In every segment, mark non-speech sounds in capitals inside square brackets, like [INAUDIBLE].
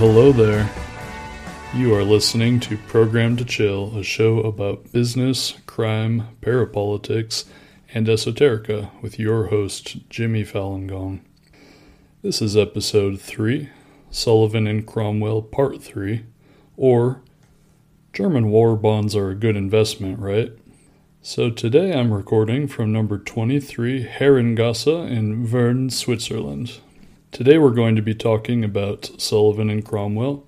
Hello there. You are listening to Program to Chill, a show about business, crime, parapolitics, and esoterica with your host, Jimmy Falun Gong. This is episode 3, Sullivan and Cromwell Part 3, or German war bonds are a good investment, right? So today I'm recording from number 23 Herrengasse in Bern, Switzerland. Today we're going to be talking about Sullivan and Cromwell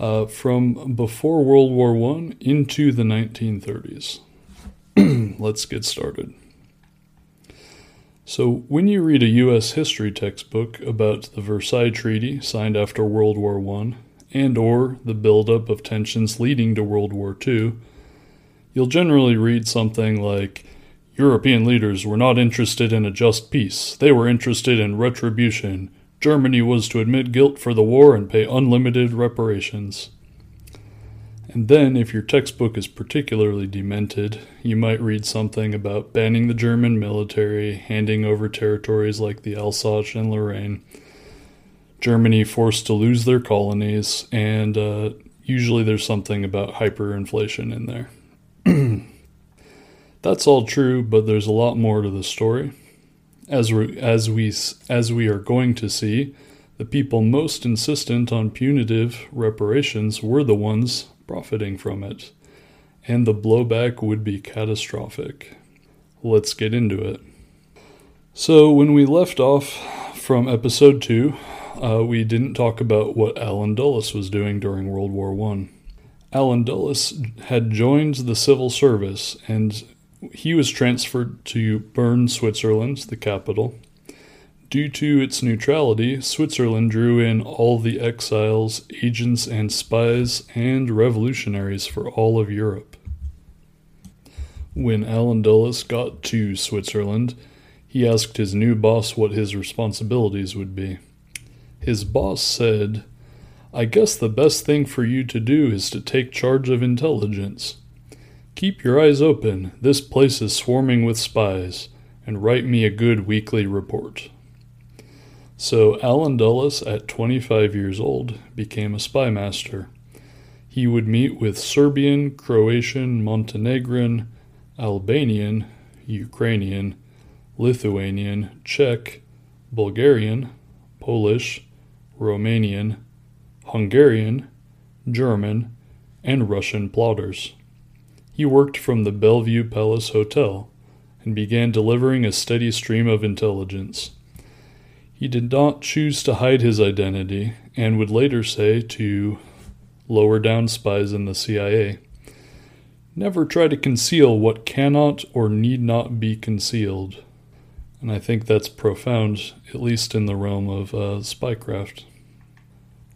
uh, from before World War I into the 1930s. [CLEARS THROAT] Let's get started. So, when you read a U.S. history textbook about the Versailles Treaty signed after World War I and or the buildup of tensions leading to World War II, you'll generally read something like European leaders were not interested in a just peace. They were interested in retribution. Germany was to admit guilt for the war and pay unlimited reparations. And then, if your textbook is particularly demented, you might read something about banning the German military, handing over territories like the Alsace and Lorraine, Germany forced to lose their colonies, and uh, usually there's something about hyperinflation in there. That's all true, but there's a lot more to the story. As we as we as we are going to see, the people most insistent on punitive reparations were the ones profiting from it, and the blowback would be catastrophic. Let's get into it. So, when we left off from episode 2, uh, we didn't talk about what Allen Dulles was doing during World War One. Allen Dulles had joined the civil service and he was transferred to Bern, Switzerland, the capital. Due to its neutrality, Switzerland drew in all the exiles, agents, and spies and revolutionaries for all of Europe. When Allen Dulles got to Switzerland, he asked his new boss what his responsibilities would be. His boss said, I guess the best thing for you to do is to take charge of intelligence. Keep your eyes open. This place is swarming with spies, and write me a good weekly report. So Allen Dulles, at 25 years old, became a spy master. He would meet with Serbian, Croatian, Montenegrin, Albanian, Ukrainian, Lithuanian, Czech, Bulgarian, Polish, Romanian, Hungarian, German, and Russian plotters. He worked from the Bellevue Palace Hotel and began delivering a steady stream of intelligence. He did not choose to hide his identity and would later say to lower down spies in the CIA Never try to conceal what cannot or need not be concealed. And I think that's profound, at least in the realm of uh, spycraft.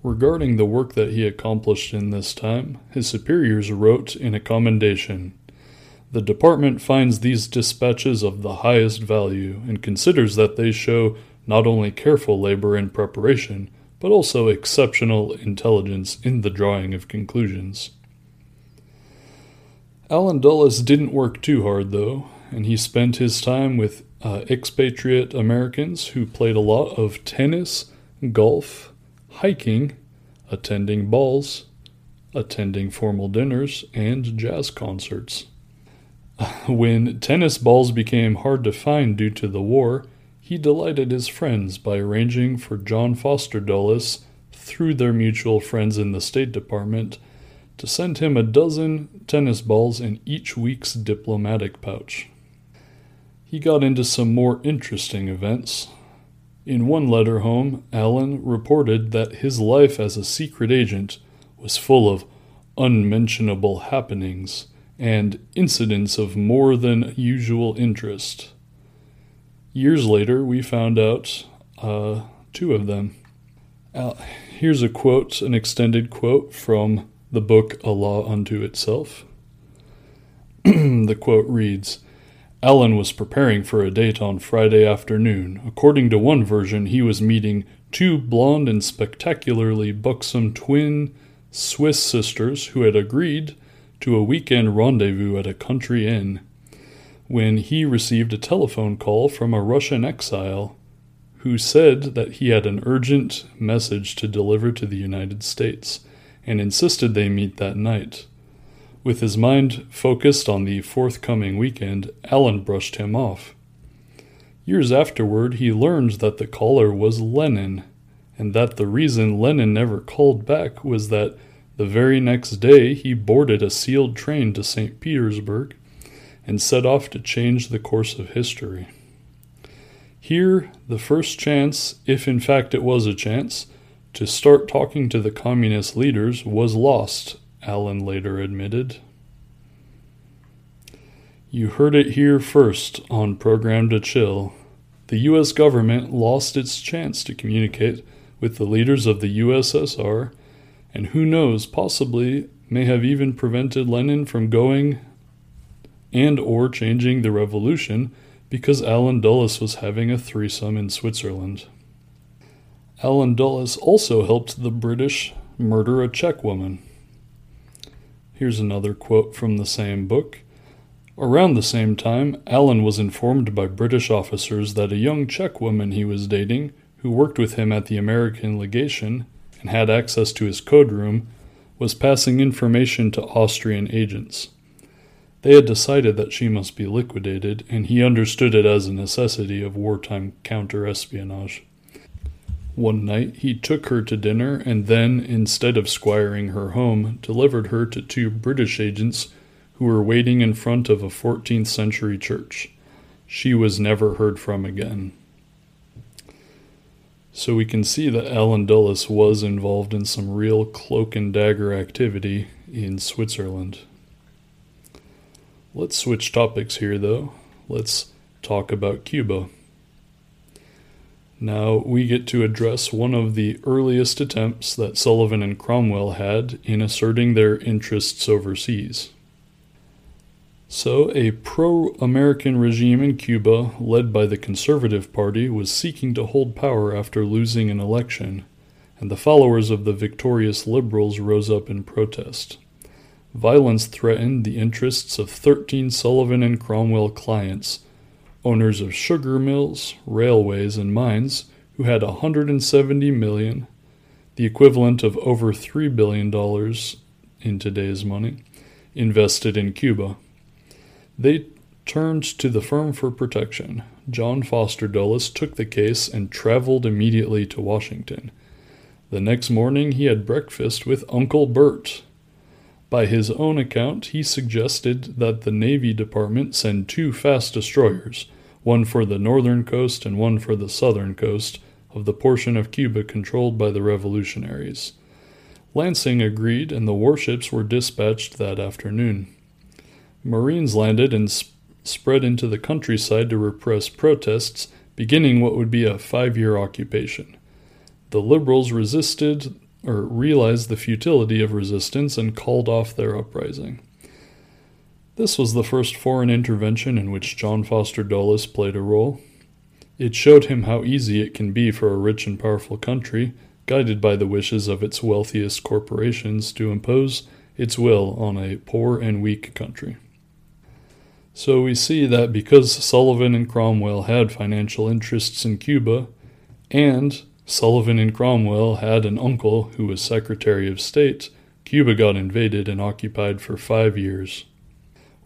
Regarding the work that he accomplished in this time, his superiors wrote in a commendation The department finds these dispatches of the highest value and considers that they show not only careful labor in preparation, but also exceptional intelligence in the drawing of conclusions. Allen Dulles didn't work too hard, though, and he spent his time with uh, expatriate Americans who played a lot of tennis, golf, hiking, attending balls, attending formal dinners, and jazz concerts. [LAUGHS] When tennis balls became hard to find due to the war, he delighted his friends by arranging for John Foster Dulles, through their mutual friends in the State Department, to send him a dozen tennis balls in each week's diplomatic pouch. He got into some more interesting events, in one letter home, Allen reported that his life as a secret agent was full of unmentionable happenings and incidents of more than usual interest. Years later, we found out uh, two of them. Uh, here's a quote, an extended quote from the book A Law Unto Itself. [CLEARS THROAT] the quote reads Allen was preparing for a date on Friday afternoon. According to one version, he was meeting two blonde and spectacularly buxom twin Swiss sisters who had agreed to a weekend rendezvous at a country inn when he received a telephone call from a Russian exile who said that he had an urgent message to deliver to the United States and insisted they meet that night. With his mind focused on the forthcoming weekend, Allen brushed him off. Years afterward, he learned that the caller was Lenin, and that the reason Lenin never called back was that the very next day he boarded a sealed train to St. Petersburg and set off to change the course of history. Here, the first chance, if in fact it was a chance, to start talking to the communist leaders was lost, Allen later admitted. You heard it here first on Program to Chill. The U.S. government lost its chance to communicate with the leaders of the USSR, and who knows, possibly may have even prevented Lenin from going and or changing the revolution because Allen Dulles was having a threesome in Switzerland. Allen Dulles also helped the British murder a Czech woman. Here's another quote from the same book. Around the same time, Allen was informed by British officers that a young Czech woman he was dating, who worked with him at the American legation and had access to his code room, was passing information to Austrian agents. They had decided that she must be liquidated, and he understood it as a necessity of wartime counter espionage. One night he took her to dinner and then, instead of squiring her home, delivered her to two British agents who were waiting in front of a 14th century church. She was never heard from again. So we can see that Allen Dulles was involved in some real cloak and dagger activity in Switzerland. Let's switch topics here, though. Let's talk about Cuba. Now, we get to address one of the earliest attempts that Sullivan and Cromwell had in asserting their interests overseas. So, a pro American regime in Cuba, led by the Conservative Party, was seeking to hold power after losing an election, and the followers of the victorious Liberals rose up in protest. Violence threatened the interests of 13 Sullivan and Cromwell clients, owners of sugar mills, railways, and mines, who had 170 million, the equivalent of over $3 billion in today's money, invested in Cuba. They turned to the firm for protection. John Foster Dulles took the case and traveled immediately to Washington. The next morning he had breakfast with Uncle Bert, by his own account, he suggested that the Navy Department send two fast destroyers, one for the northern coast and one for the southern coast of the portion of Cuba controlled by the revolutionaries. Lansing agreed, and the warships were dispatched that afternoon. Marines landed and sp- spread into the countryside to repress protests, beginning what would be a five year occupation. The liberals resisted or realized the futility of resistance and called off their uprising. This was the first foreign intervention in which John Foster Dulles played a role. It showed him how easy it can be for a rich and powerful country, guided by the wishes of its wealthiest corporations, to impose its will on a poor and weak country. So we see that because Sullivan and Cromwell had financial interests in Cuba, and Sullivan and Cromwell had an uncle who was Secretary of State. Cuba got invaded and occupied for five years.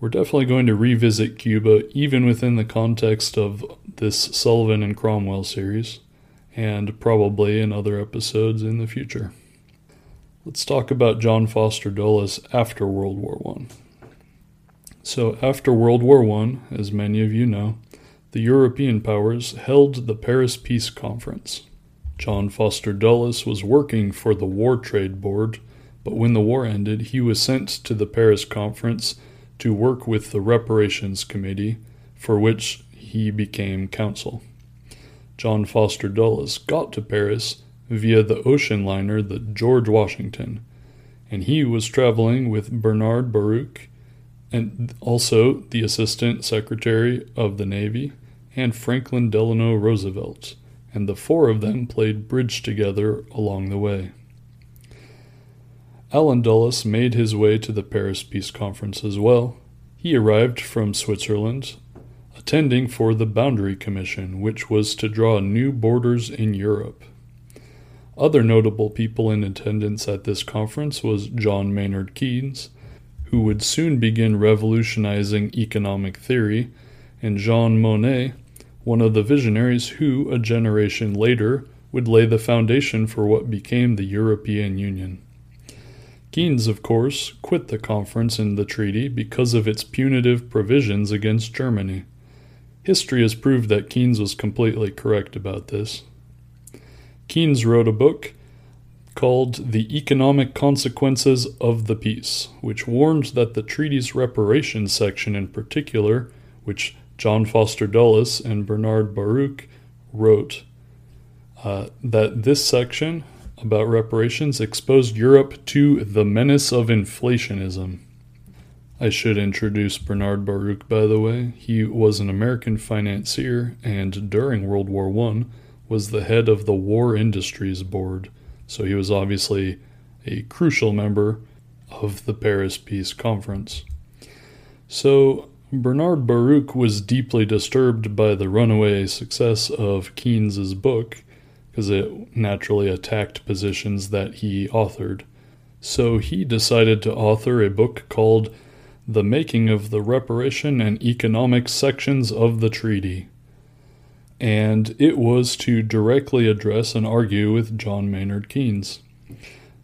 We're definitely going to revisit Cuba, even within the context of this Sullivan and Cromwell series, and probably in other episodes in the future. Let's talk about John Foster Dulles after World War I. So, after World War I, as many of you know, the European powers held the Paris Peace Conference. John Foster Dulles was working for the War Trade Board, but when the war ended, he was sent to the Paris Conference to work with the Reparations Committee, for which he became counsel. John Foster Dulles got to Paris via the ocean liner the George Washington, and he was traveling with Bernard Baruch and also the Assistant Secretary of the Navy and Franklin Delano Roosevelt and the four of them played bridge together along the way. Allen Dulles made his way to the Paris Peace Conference as well. He arrived from Switzerland, attending for the Boundary Commission, which was to draw new borders in Europe. Other notable people in attendance at this conference was John Maynard Keynes, who would soon begin revolutionizing economic theory, and Jean Monnet, one of the visionaries who, a generation later, would lay the foundation for what became the European Union. Keynes, of course, quit the conference and the treaty because of its punitive provisions against Germany. History has proved that Keynes was completely correct about this. Keynes wrote a book called The Economic Consequences of the Peace, which warned that the treaty's reparations section in particular, which John Foster Dulles and Bernard Baruch wrote, uh, that this section about reparations exposed Europe to the menace of inflationism. I should introduce Bernard Baruch, by the way. He was an American financier and during World War I was the head of the War Industries Board so he was obviously a crucial member of the Paris Peace Conference. So Bernard Baruch was deeply disturbed by the runaway success of Keynes's book because it naturally attacked positions that he authored. So he decided to author a book called The Making of the Reparation and Economic Sections of the Treaty and it was to directly address and argue with John Maynard Keynes.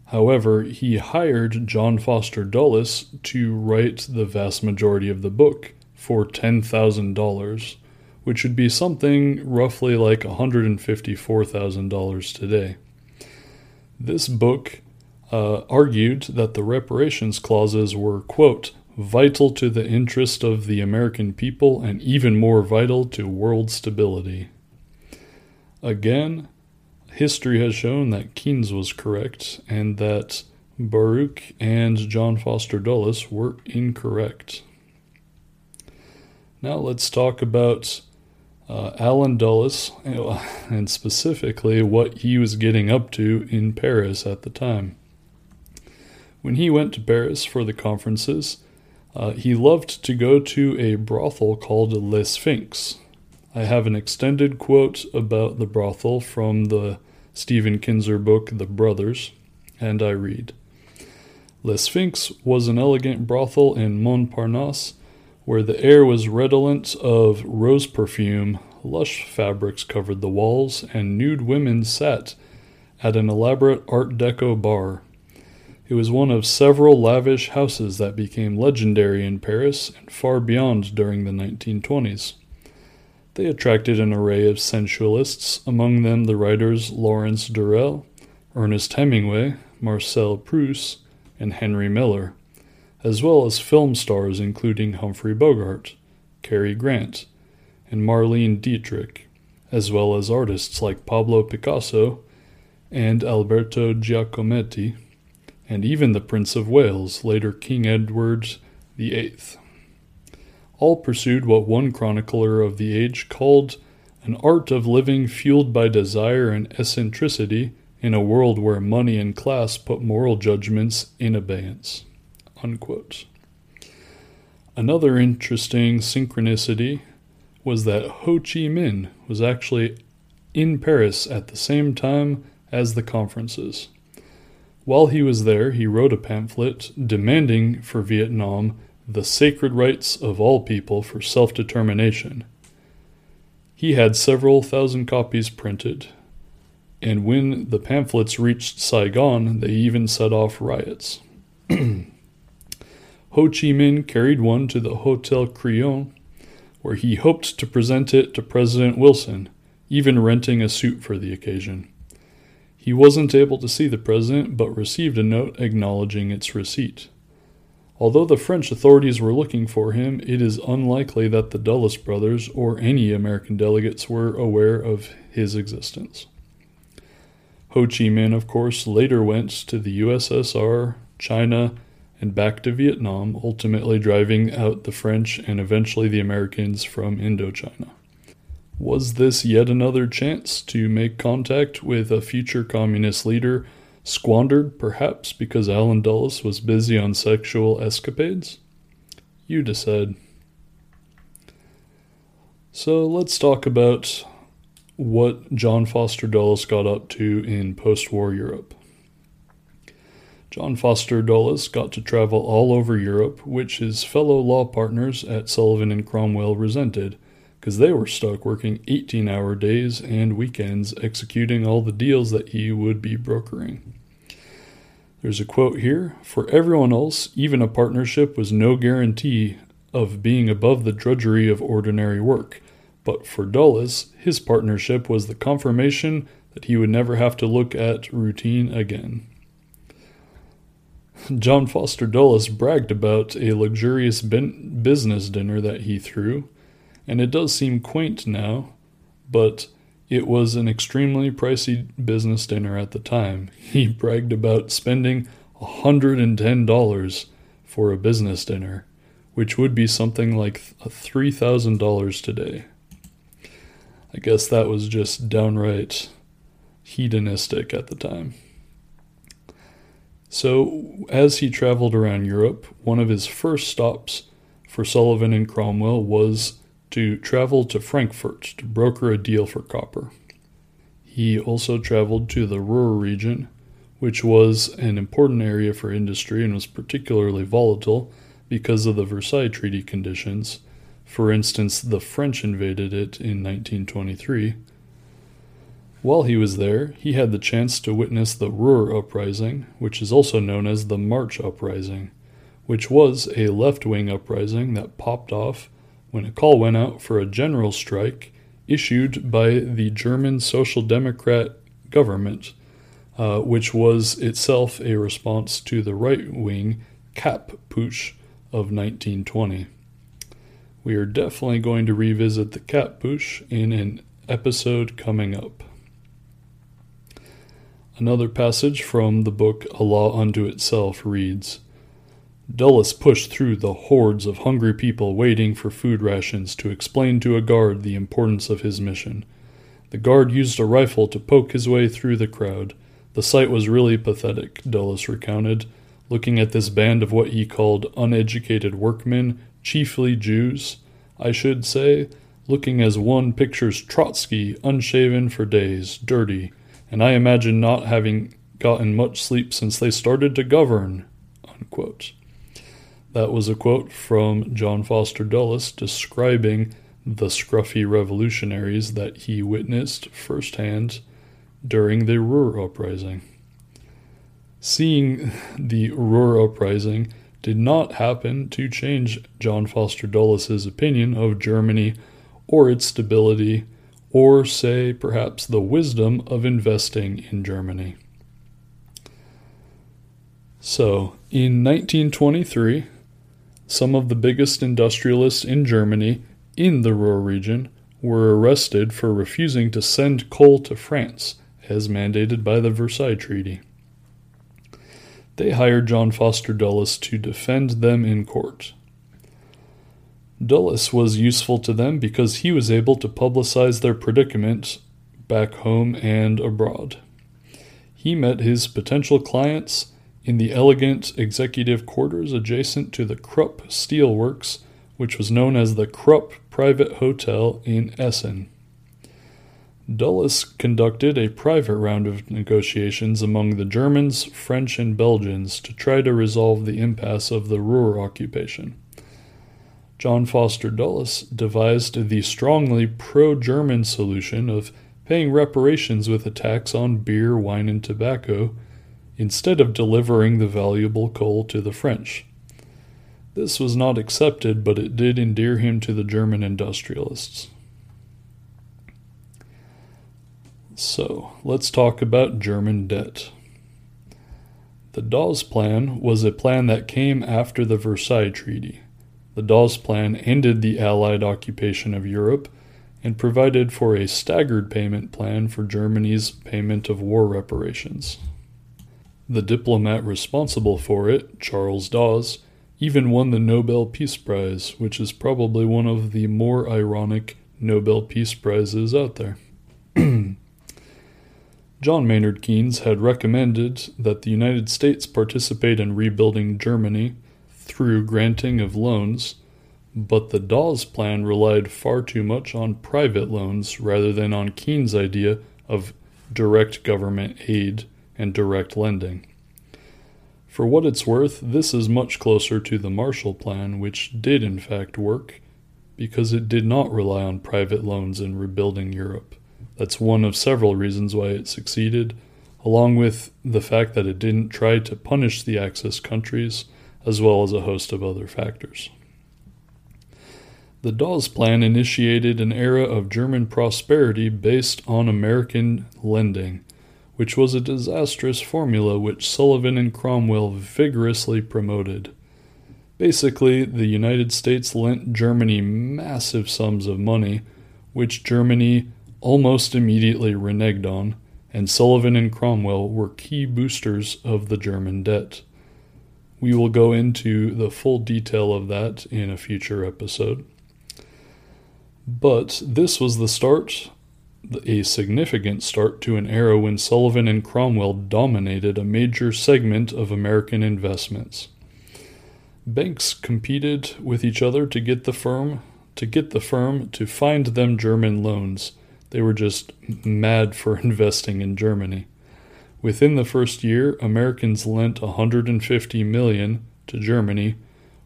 However, he hired John Foster Dulles to write the vast majority of the book for $10,000, which would be something roughly like $154,000 today. This book uh, argued that the reparations clauses were, quote, vital to the interest of the American people and even more vital to world stability. Again, history has shown that Keynes was correct and that Baruch and John Foster Dulles were incorrect. Now let's talk about uh, Allen Dulles [LAUGHS] and specifically what he was getting up to in Paris at the time. When he went to Paris for the conferences, uh, he loved to go to a brothel called Le Sphinx. I have an extended quote about the brothel from the Stephen Kinzer book, The Brothers, and I read Le Sphinx was an elegant brothel in Montparnasse where the air was redolent of rose perfume, lush fabrics covered the walls, and nude women sat at an elaborate Art Deco bar. It was one of several lavish houses that became legendary in Paris and far beyond during the 1920s. They attracted an array of sensualists, among them the writers Lawrence Durrell, Ernest Hemingway, Marcel Proust, and Henry Miller, as well as film stars including Humphrey Bogart, Cary Grant, and Marlene Dietrich, as well as artists like Pablo Picasso and Alberto Giacometti and even the Prince of Wales, later King Edward VIII. All pursued what one chronicler of the age called an art of living fueled by desire and eccentricity in a world where money and class put moral judgments in abeyance. Unquote. Another interesting synchronicity was that Ho Chi Minh was actually in Paris at the same time as the conferences. While he was there, he wrote a pamphlet demanding for Vietnam the sacred rights of all people for self determination. He had several thousand copies printed, and when the pamphlets reached Saigon, they even set off riots. [CLEARS THROAT] Ho Chi Minh carried one to the Hotel Crillon, where he hoped to present it to President Wilson, even renting a suit for the occasion. He wasn't able to see the president, but received a note acknowledging its receipt. Although the French authorities were looking for him, it is unlikely that the Dulles brothers or any American delegates were aware of his existence. Ho Chi Minh, of course, later went to the USSR, China, and back to Vietnam, ultimately driving out the French and eventually the Americans from Indochina. Was this yet another chance to make contact with a future communist leader, squandered perhaps because Allen Dulles was busy on sexual escapades? You decide. So let's talk about what John Foster Dulles got up to in post war Europe. John Foster Dulles got to travel all over Europe, which his fellow law partners at Sullivan and Cromwell resented, because they were stuck working 18 hour days and weekends executing all the deals that he would be brokering. There's a quote here For everyone else, even a partnership was no guarantee of being above the drudgery of ordinary work. But for Dulles, his partnership was the confirmation that he would never have to look at routine again. John Foster Dulles bragged about a luxurious ben- business dinner that he threw, and it does seem quaint now, but it was an extremely pricey business dinner at the time. He bragged about spending $110 for a business dinner, which would be something like $3,000 today. I guess that was just downright hedonistic at the time. So, as he traveled around Europe, one of his first stops for Sullivan and Cromwell was to travel to Frankfurt to broker a deal for copper. He also traveled to the Ruhr region, which was an important area for industry and was particularly volatile because of the Versailles Treaty conditions. For instance, the French invaded it in 1923 while he was there, he had the chance to witness the Ruhr Uprising, which is also known as the March Uprising, which was a left wing uprising that popped off when a call went out for a general strike issued by the German Social Democrat government, uh, which was itself a response to the right wing Kapp Putsch of 1920. We are definitely going to revisit the Kapp Putsch in an episode coming up. Another passage from the book A Law Unto Itself reads Dulles pushed through the hordes of hungry people waiting for food rations to explain to a guard the importance of his mission. The guard used a rifle to poke his way through the crowd. The sight was really pathetic, Dulles recounted, looking at this band of what he called uneducated workmen, chiefly Jews, I should say, looking as one pictures Trotsky unshaven for days, dirty, and I imagine not having gotten much sleep since they started to govern. Unquote. That was a quote from John Foster Dulles describing the scruffy revolutionaries that he witnessed firsthand during the Ruhr Uprising. Seeing the Ruhr Uprising did not happen to change John Foster Dulles' opinion of Germany or its stability or say perhaps the wisdom of investing in Germany. So, in 1923, some of the biggest industrialists in Germany in the Ruhr region were arrested for refusing to send coal to France, as mandated by the Versailles Treaty. They hired John Foster Dulles to defend them in court. Dulles was useful to them because he was able to publicize their predicament back home and abroad. He met his potential clients in the elegant executive quarters adjacent to the Krupp Steel Works, which was known as the Krupp Private Hotel in Essen. Dulles conducted a private round of negotiations among the Germans, French, and Belgians to try to resolve the impasse of the Ruhr occupation. John Foster Dulles devised the strongly pro German solution of paying reparations with a tax on beer, wine, and tobacco instead of delivering the valuable coal to the French. This was not accepted, but it did endear him to the German industrialists. So, let's talk about German debt. The Dawes Plan was a plan that came after the Versailles Treaty. The Dawes Plan ended the Allied occupation of Europe and provided for a staggered payment plan for Germany's payment of war reparations. The diplomat responsible for it, Charles Dawes, even won the Nobel Peace Prize, which is probably one of the more ironic Nobel Peace Prizes out there. [CLEARS THROAT] John Maynard Keynes had recommended that the United States participate in rebuilding Germany through granting of loans, but the Dawes Plan relied far too much on private loans rather than on Keynes' idea of direct government aid and direct lending. For what it's worth, this is much closer to the Marshall Plan, which did in fact work because it did not rely on private loans in rebuilding Europe. That's one of several reasons why it succeeded, along with the fact that it didn't try to punish the Axis countries, as well as a host of other factors. The Dawes Plan initiated an era of German prosperity based on American lending, which was a disastrous formula which Sullivan and Cromwell vigorously promoted. Basically, the United States lent Germany massive sums of money, which Germany almost immediately reneged on, and Sullivan and Cromwell were key boosters of the German debt. We will go into the full detail of that in a future episode. But this was the start, a significant start to an era when Sullivan and Cromwell dominated a major segment of American investments. Banks competed with each other to get the firm to get the firm to find them German loans. They were just mad for [LAUGHS] investing in Germany. Within the first year, Americans lent 150 million to Germany,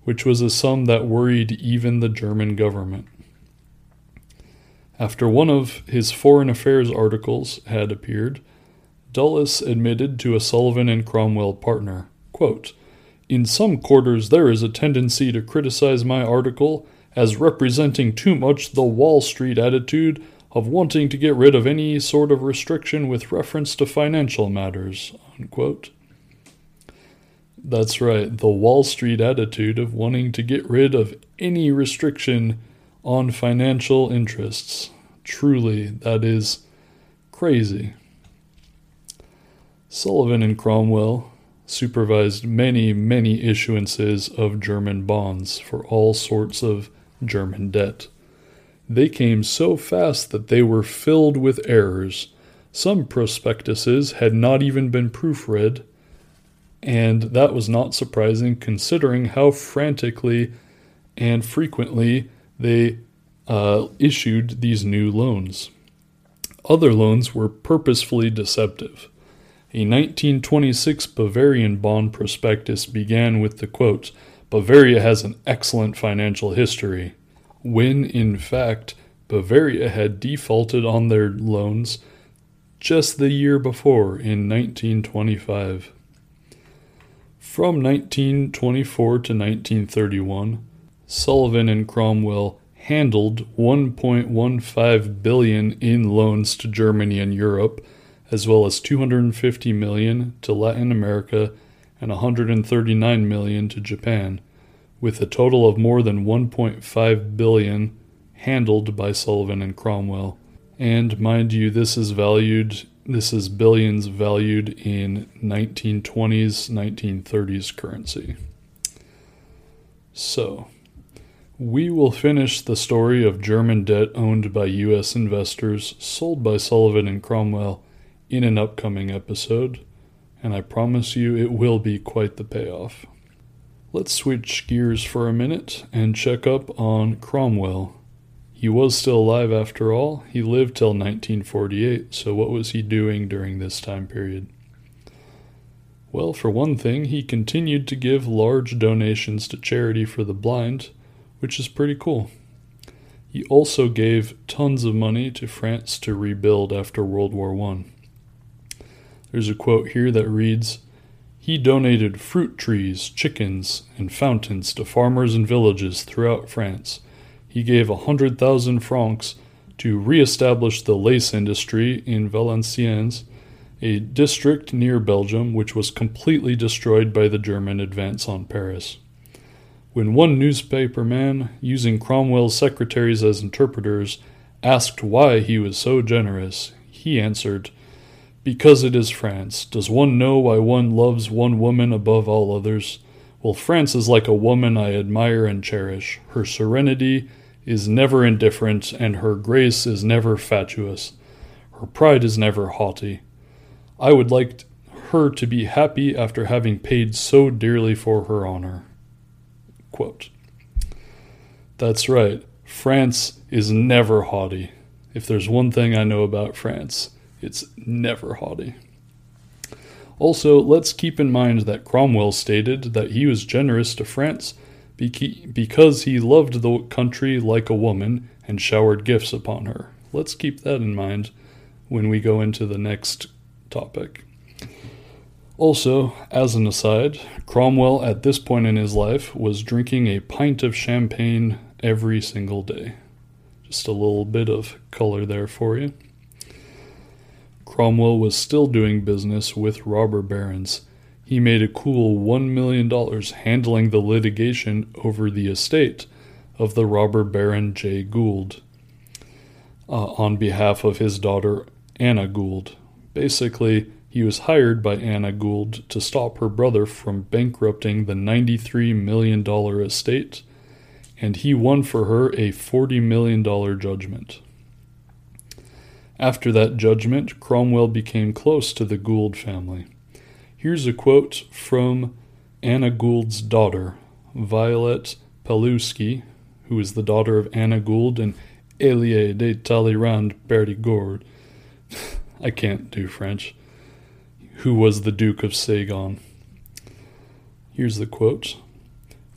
which was a sum that worried even the German government. After one of his foreign affairs articles had appeared, Dulles admitted to a Sullivan and Cromwell partner, quote, In some quarters there is a tendency to criticize my article as representing too much the Wall Street attitude of wanting to get rid of any sort of restriction with reference to financial matters. Unquote. That's right, the Wall Street attitude of wanting to get rid of any restriction on financial interests. Truly, that is crazy. Sullivan and Cromwell supervised many, many issuances of German bonds for all sorts of German debt. They came so fast that they were filled with errors. Some prospectuses had not even been proofread, and that was not surprising considering how frantically and frequently they uh, issued these new loans. Other loans were purposefully deceptive. A 1926 Bavarian bond prospectus began with the quote, Bavaria has an excellent financial history, when in fact Bavaria had defaulted on their loans just the year before in 1925. From 1924 to 1931, Sullivan and Cromwell handled 1.15 billion in loans to Germany and Europe, as well as 250 million to Latin America and 139 million to Japan, with a total of more than 1.5 billion handled by Sullivan and Cromwell. And mind you, this is valued this is billions valued in 1920s, 1930s currency. So, we will finish the story of German debt owned by U.S. investors sold by Sullivan and Cromwell in an upcoming episode, and I promise you it will be quite the payoff. Let's switch gears for a minute and check up on Cromwell. He was still alive after all. He lived till 1948, so what was he doing during this time period? Well, for one thing, he continued to give large donations to charity for the blind which is pretty cool. He also gave tons of money to France to rebuild after World War I. There's a quote here that reads He donated fruit trees, chickens, and fountains to farmers and villages throughout France. He gave a hundred thousand francs to re-establish the lace industry in Valenciennes, a district near Belgium which was completely destroyed by the German advance on Paris. When one newspaper man, using Cromwell's secretaries as interpreters, asked why he was so generous, he answered, Because it is France. Does one know why one loves one woman above all others? Well, France is like a woman I admire and cherish. Her serenity is never indifferent, and her grace is never fatuous. Her pride is never haughty. I would like her to be happy after having paid so dearly for her honor. Quote. That's right, France is never haughty. If there's one thing I know about France, it's never haughty. Also, let's keep in mind that Cromwell stated that he was generous to France because he loved the country like a woman and showered gifts upon her. Let's keep that in mind when we go into the next topic. Also, as an aside, Cromwell at this point in his life was drinking a pint of champagne every single day. Just a little bit of color there for you. Cromwell was still doing business with robber barons. He made a cool $1 million handling the litigation over the estate of the robber baron Jay Gould uh, on behalf of his daughter Anna Gould. Basically, he was hired by Anna Gould to stop her brother from bankrupting the $93 million estate, and he won for her a $40 million judgment. After that judgment, Cromwell became close to the Gould family. Here's a quote from Anna Gould's daughter, Violet Palewski, who is the daughter of Anna Gould and Elie de Talleyrand Perigord. [LAUGHS] I can't do French. Who was the Duke of Sagan. Here's the quote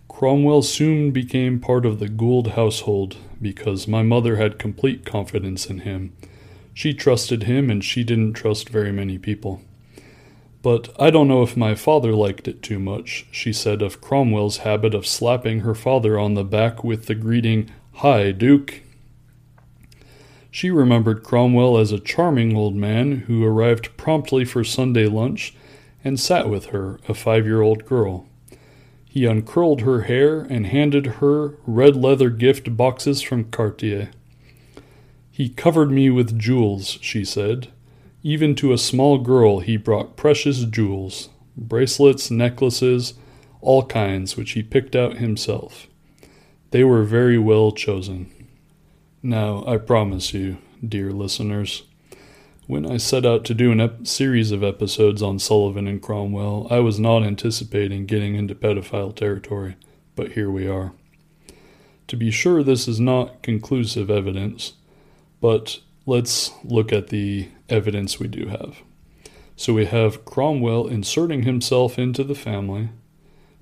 Cromwell soon became part of the Gould household because my mother had complete confidence in him. She trusted him, and she didn't trust very many people. But I don't know if my father liked it too much, she said of Cromwell's habit of slapping her father on the back with the greeting, Hi, Duke. She remembered Cromwell as a charming old man who arrived promptly for Sunday lunch and sat with her, a five year old girl. He uncurled her hair and handed her red leather gift boxes from Cartier. He covered me with jewels, she said. Even to a small girl he brought precious jewels, bracelets, necklaces, all kinds, which he picked out himself. They were very well chosen. Now, I promise you, dear listeners, when I set out to do a ep- series of episodes on Sullivan and Cromwell, I was not anticipating getting into pedophile territory, but here we are. To be sure, this is not conclusive evidence, but let's look at the evidence we do have. So we have Cromwell inserting himself into the family,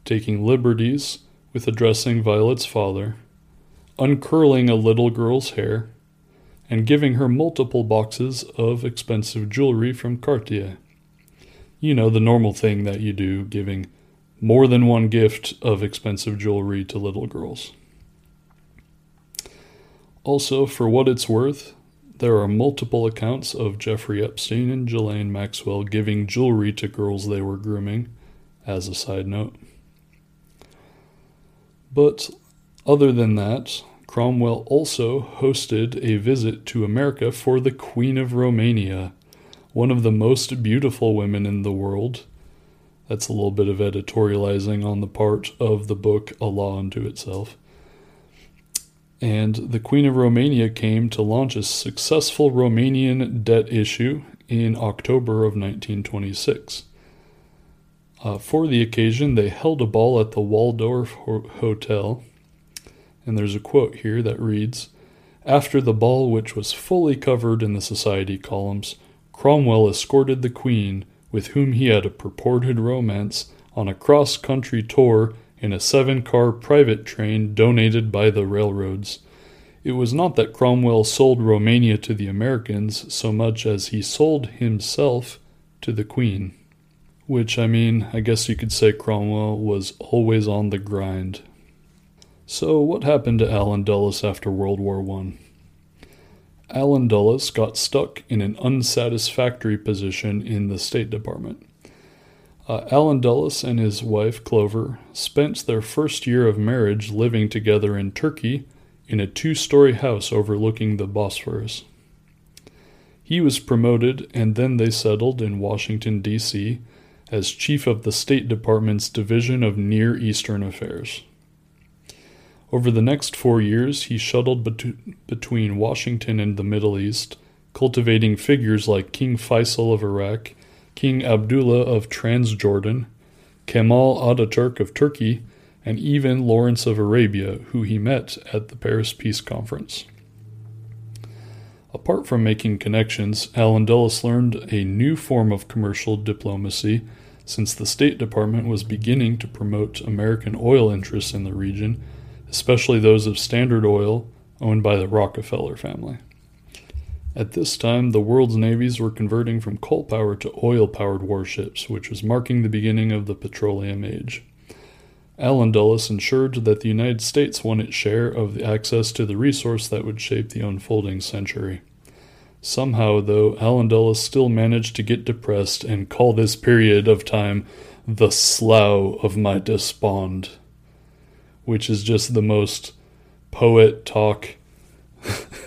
taking liberties with addressing Violet's father, uncurling a little girl's hair, and giving her multiple boxes of expensive jewelry from Cartier. You know, the normal thing that you do, giving more than one gift of expensive jewelry to little girls. Also, for what it's worth, there are multiple accounts of Jeffrey Epstein and Ghislaine Maxwell giving jewelry to girls they were grooming, as a side note. But other than that, Cromwell also hosted a visit to America for the Queen of Romania, one of the most beautiful women in the world. That's a little bit of editorializing on the part of the book A Law Unto Itself and the Queen of Romania came to launch a successful Romanian debt issue in October of 1926. Uh, for the occasion, they held a ball at the Waldorf Ho- Hotel, and there's a quote here that reads After the ball, which was fully covered in the society columns, Cromwell escorted the Queen, with whom he had a purported romance, on a cross country tour in a seven car private train donated by the railroads. It was not that Cromwell sold Romania to the Americans so much as he sold himself to the Queen. Which, I mean, I guess you could say Cromwell was always on the grind. So, what happened to Allen Dulles after World War I? Allen Dulles got stuck in an unsatisfactory position in the State Department. Uh, Allen Dulles and his wife Clover spent their first year of marriage living together in Turkey in a two story house overlooking the Bosphorus. He was promoted, and then they settled in Washington, D.C., as chief of the State Department's Division of Near Eastern Affairs. Over the next four years, he shuttled bet- between Washington and the Middle East, cultivating figures like King Faisal of Iraq King Abdullah of Transjordan, Kemal Ataturk of Turkey, and even Lawrence of Arabia, who he met at the Paris Peace Conference. Apart from making connections, Allen Dulles learned a new form of commercial diplomacy since the State Department was beginning to promote American oil interests in the region, especially those of Standard Oil, owned by the Rockefeller family. At this time, the world's navies were converting from coal power to oil powered warships, which was marking the beginning of the petroleum age. Allen Dulles ensured that the United States won its share of the access to the resource that would shape the unfolding century. Somehow, though, Allen Dulles still managed to get depressed and call this period of time the slough of my despond, which is just the most poet talk [LAUGHS]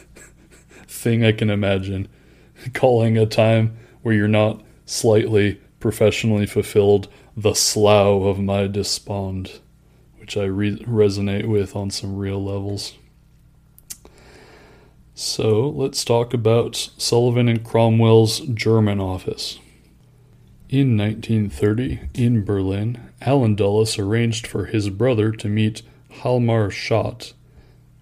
thing I can imagine. [LAUGHS] Calling a time where you're not slightly professionally fulfilled the slough of my despond, which I re- resonate with on some real levels. So let's talk about Sullivan and Cromwell's German office. In 1930, in Berlin, Allen Dulles arranged for his brother to meet Hjalmar Schacht,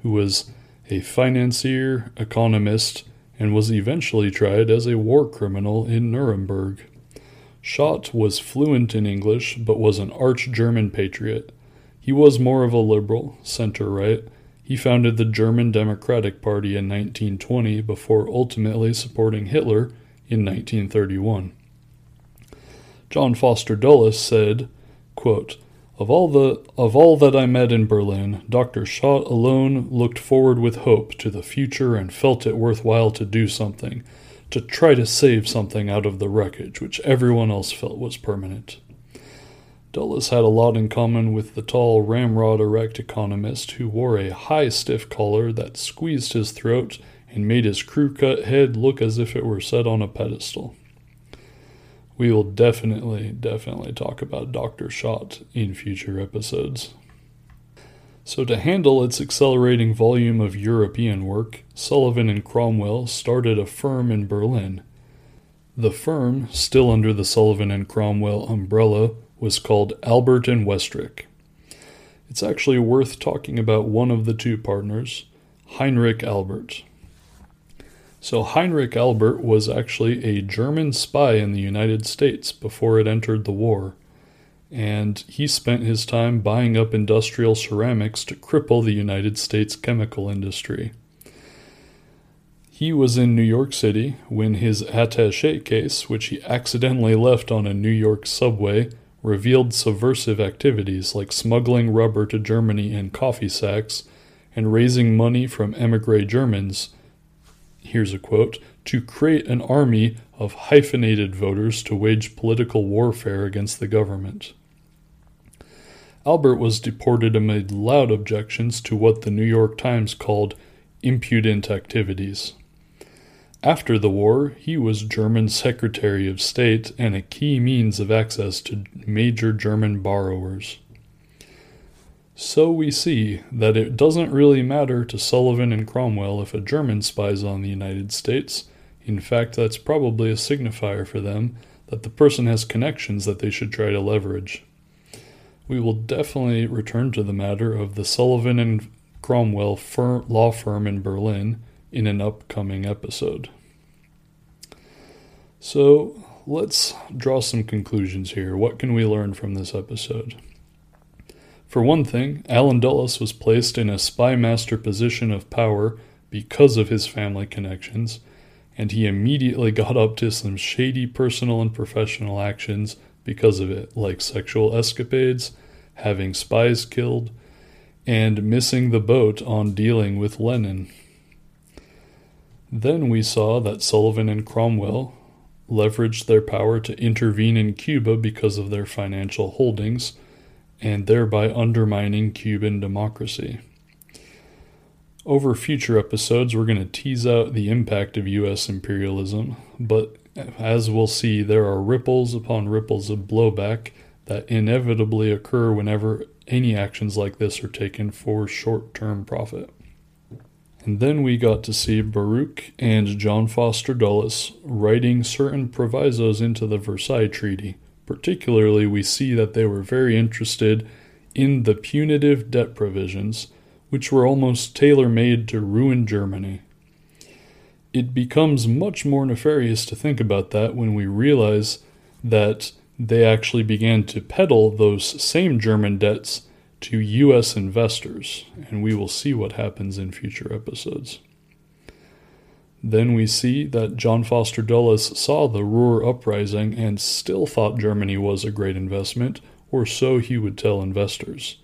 who was a financier, economist, and was eventually tried as a war criminal in Nuremberg. Schacht was fluent in English but was an arch German patriot. He was more of a liberal, center right. He founded the German Democratic Party in 1920 before ultimately supporting Hitler in 1931. John Foster Dulles said, quote, of all the of all that I met in Berlin, Dr. Schacht alone looked forward with hope to the future and felt it worthwhile to do something, to try to save something out of the wreckage which everyone else felt was permanent. Dulles had a lot in common with the tall, ramrod erect economist who wore a high, stiff collar that squeezed his throat and made his crew cut head look as if it were set on a pedestal. We will definitely, definitely talk about Dr. Schacht in future episodes. So, to handle its accelerating volume of European work, Sullivan and Cromwell started a firm in Berlin. The firm, still under the Sullivan and Cromwell umbrella, was called Albert and Westrick. It's actually worth talking about one of the two partners, Heinrich Albert. So, Heinrich Albert was actually a German spy in the United States before it entered the war, and he spent his time buying up industrial ceramics to cripple the United States chemical industry. He was in New York City when his attache case, which he accidentally left on a New York subway, revealed subversive activities like smuggling rubber to Germany in coffee sacks and raising money from emigre Germans here's a quote, to create an army of hyphenated voters to wage political warfare against the government. Albert was deported amid loud objections to what the New York Times called impudent activities. After the war, he was German Secretary of State and a key means of access to major German borrowers. So we see that it doesn't really matter to Sullivan and Cromwell if a German spies on the United States. In fact, that's probably a signifier for them that the person has connections that they should try to leverage. We will definitely return to the matter of the Sullivan and Cromwell law firm in Berlin in an upcoming episode. So let's draw some conclusions here. What can we learn from this episode? For one thing, Allen Dulles was placed in a spy master position of power because of his family connections, and he immediately got up to some shady personal and professional actions because of it, like sexual escapades, having spies killed, and missing the boat on dealing with Lenin. Then we saw that Sullivan and Cromwell leveraged their power to intervene in Cuba because of their financial holdings and thereby undermining Cuban democracy. Over future episodes, we're going to tease out the impact of U.S. imperialism, but as we'll see, there are ripples upon ripples of blowback that inevitably occur whenever any actions like this are taken for short term profit. And then we got to see Baruch and John Foster Dulles writing certain provisos into the Versailles Treaty Particularly, we see that they were very interested in the punitive debt provisions, which were almost tailor made to ruin Germany. It becomes much more nefarious to think about that when we realize that they actually began to peddle those same German debts to U.S. investors, and we will see what happens in future episodes. Then we see that John Foster Dulles saw the Ruhr uprising and still thought Germany was a great investment, or so he would tell investors.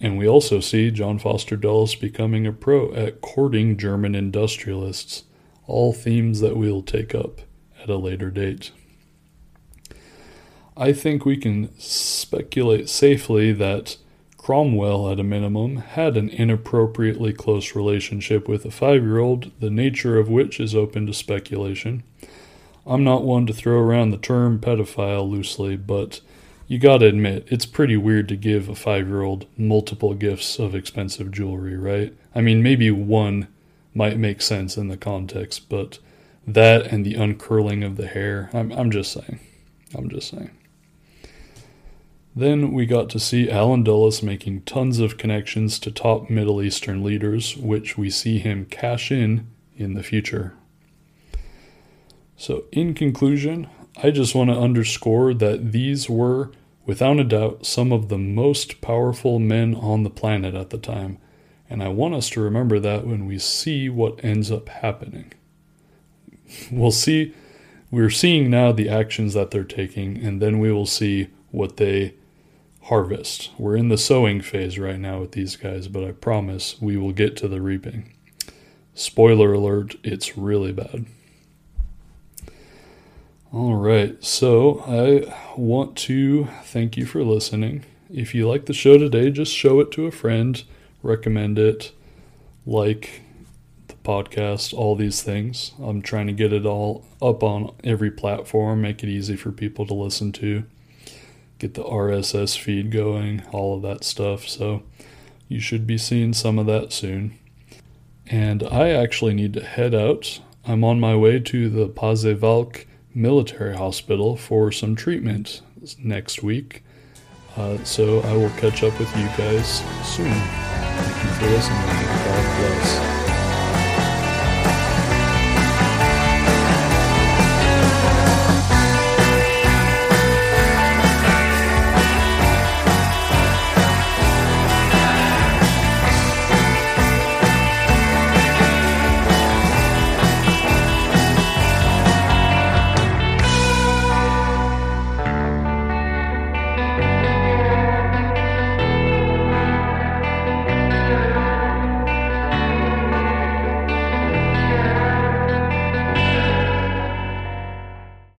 And we also see John Foster Dulles becoming a pro at courting German industrialists, all themes that we'll take up at a later date. I think we can speculate safely that Cromwell, at a minimum, had an inappropriately close relationship with a five year old, the nature of which is open to speculation. I'm not one to throw around the term pedophile loosely, but you gotta admit, it's pretty weird to give a five year old multiple gifts of expensive jewelry, right? I mean, maybe one might make sense in the context, but that and the uncurling of the hair, I'm, I'm just saying. I'm just saying. Then we got to see Allen Dulles making tons of connections to top Middle Eastern leaders, which we see him cash in in the future. So, in conclusion, I just want to underscore that these were, without a doubt, some of the most powerful men on the planet at the time, and I want us to remember that when we see what ends up happening. We'll see, we're seeing now the actions that they're taking, and then we will see what they harvest. We're in the sowing phase right now with these guys, but I promise we will get to the reaping. Spoiler alert, it's really bad. All right, so I want to thank you for listening. If you like the show today, just show it to a friend, recommend it, like the podcast, all these things. I'm trying to get it all up on every platform, make it easy for people to listen to get the RSS feed going, all of that stuff. So you should be seeing some of that soon. And I actually need to head out. I'm on my way to the Pasewalk Military Hospital for some treatment next week. Uh, so I will catch up with you guys soon. Thank you for listening. God bless.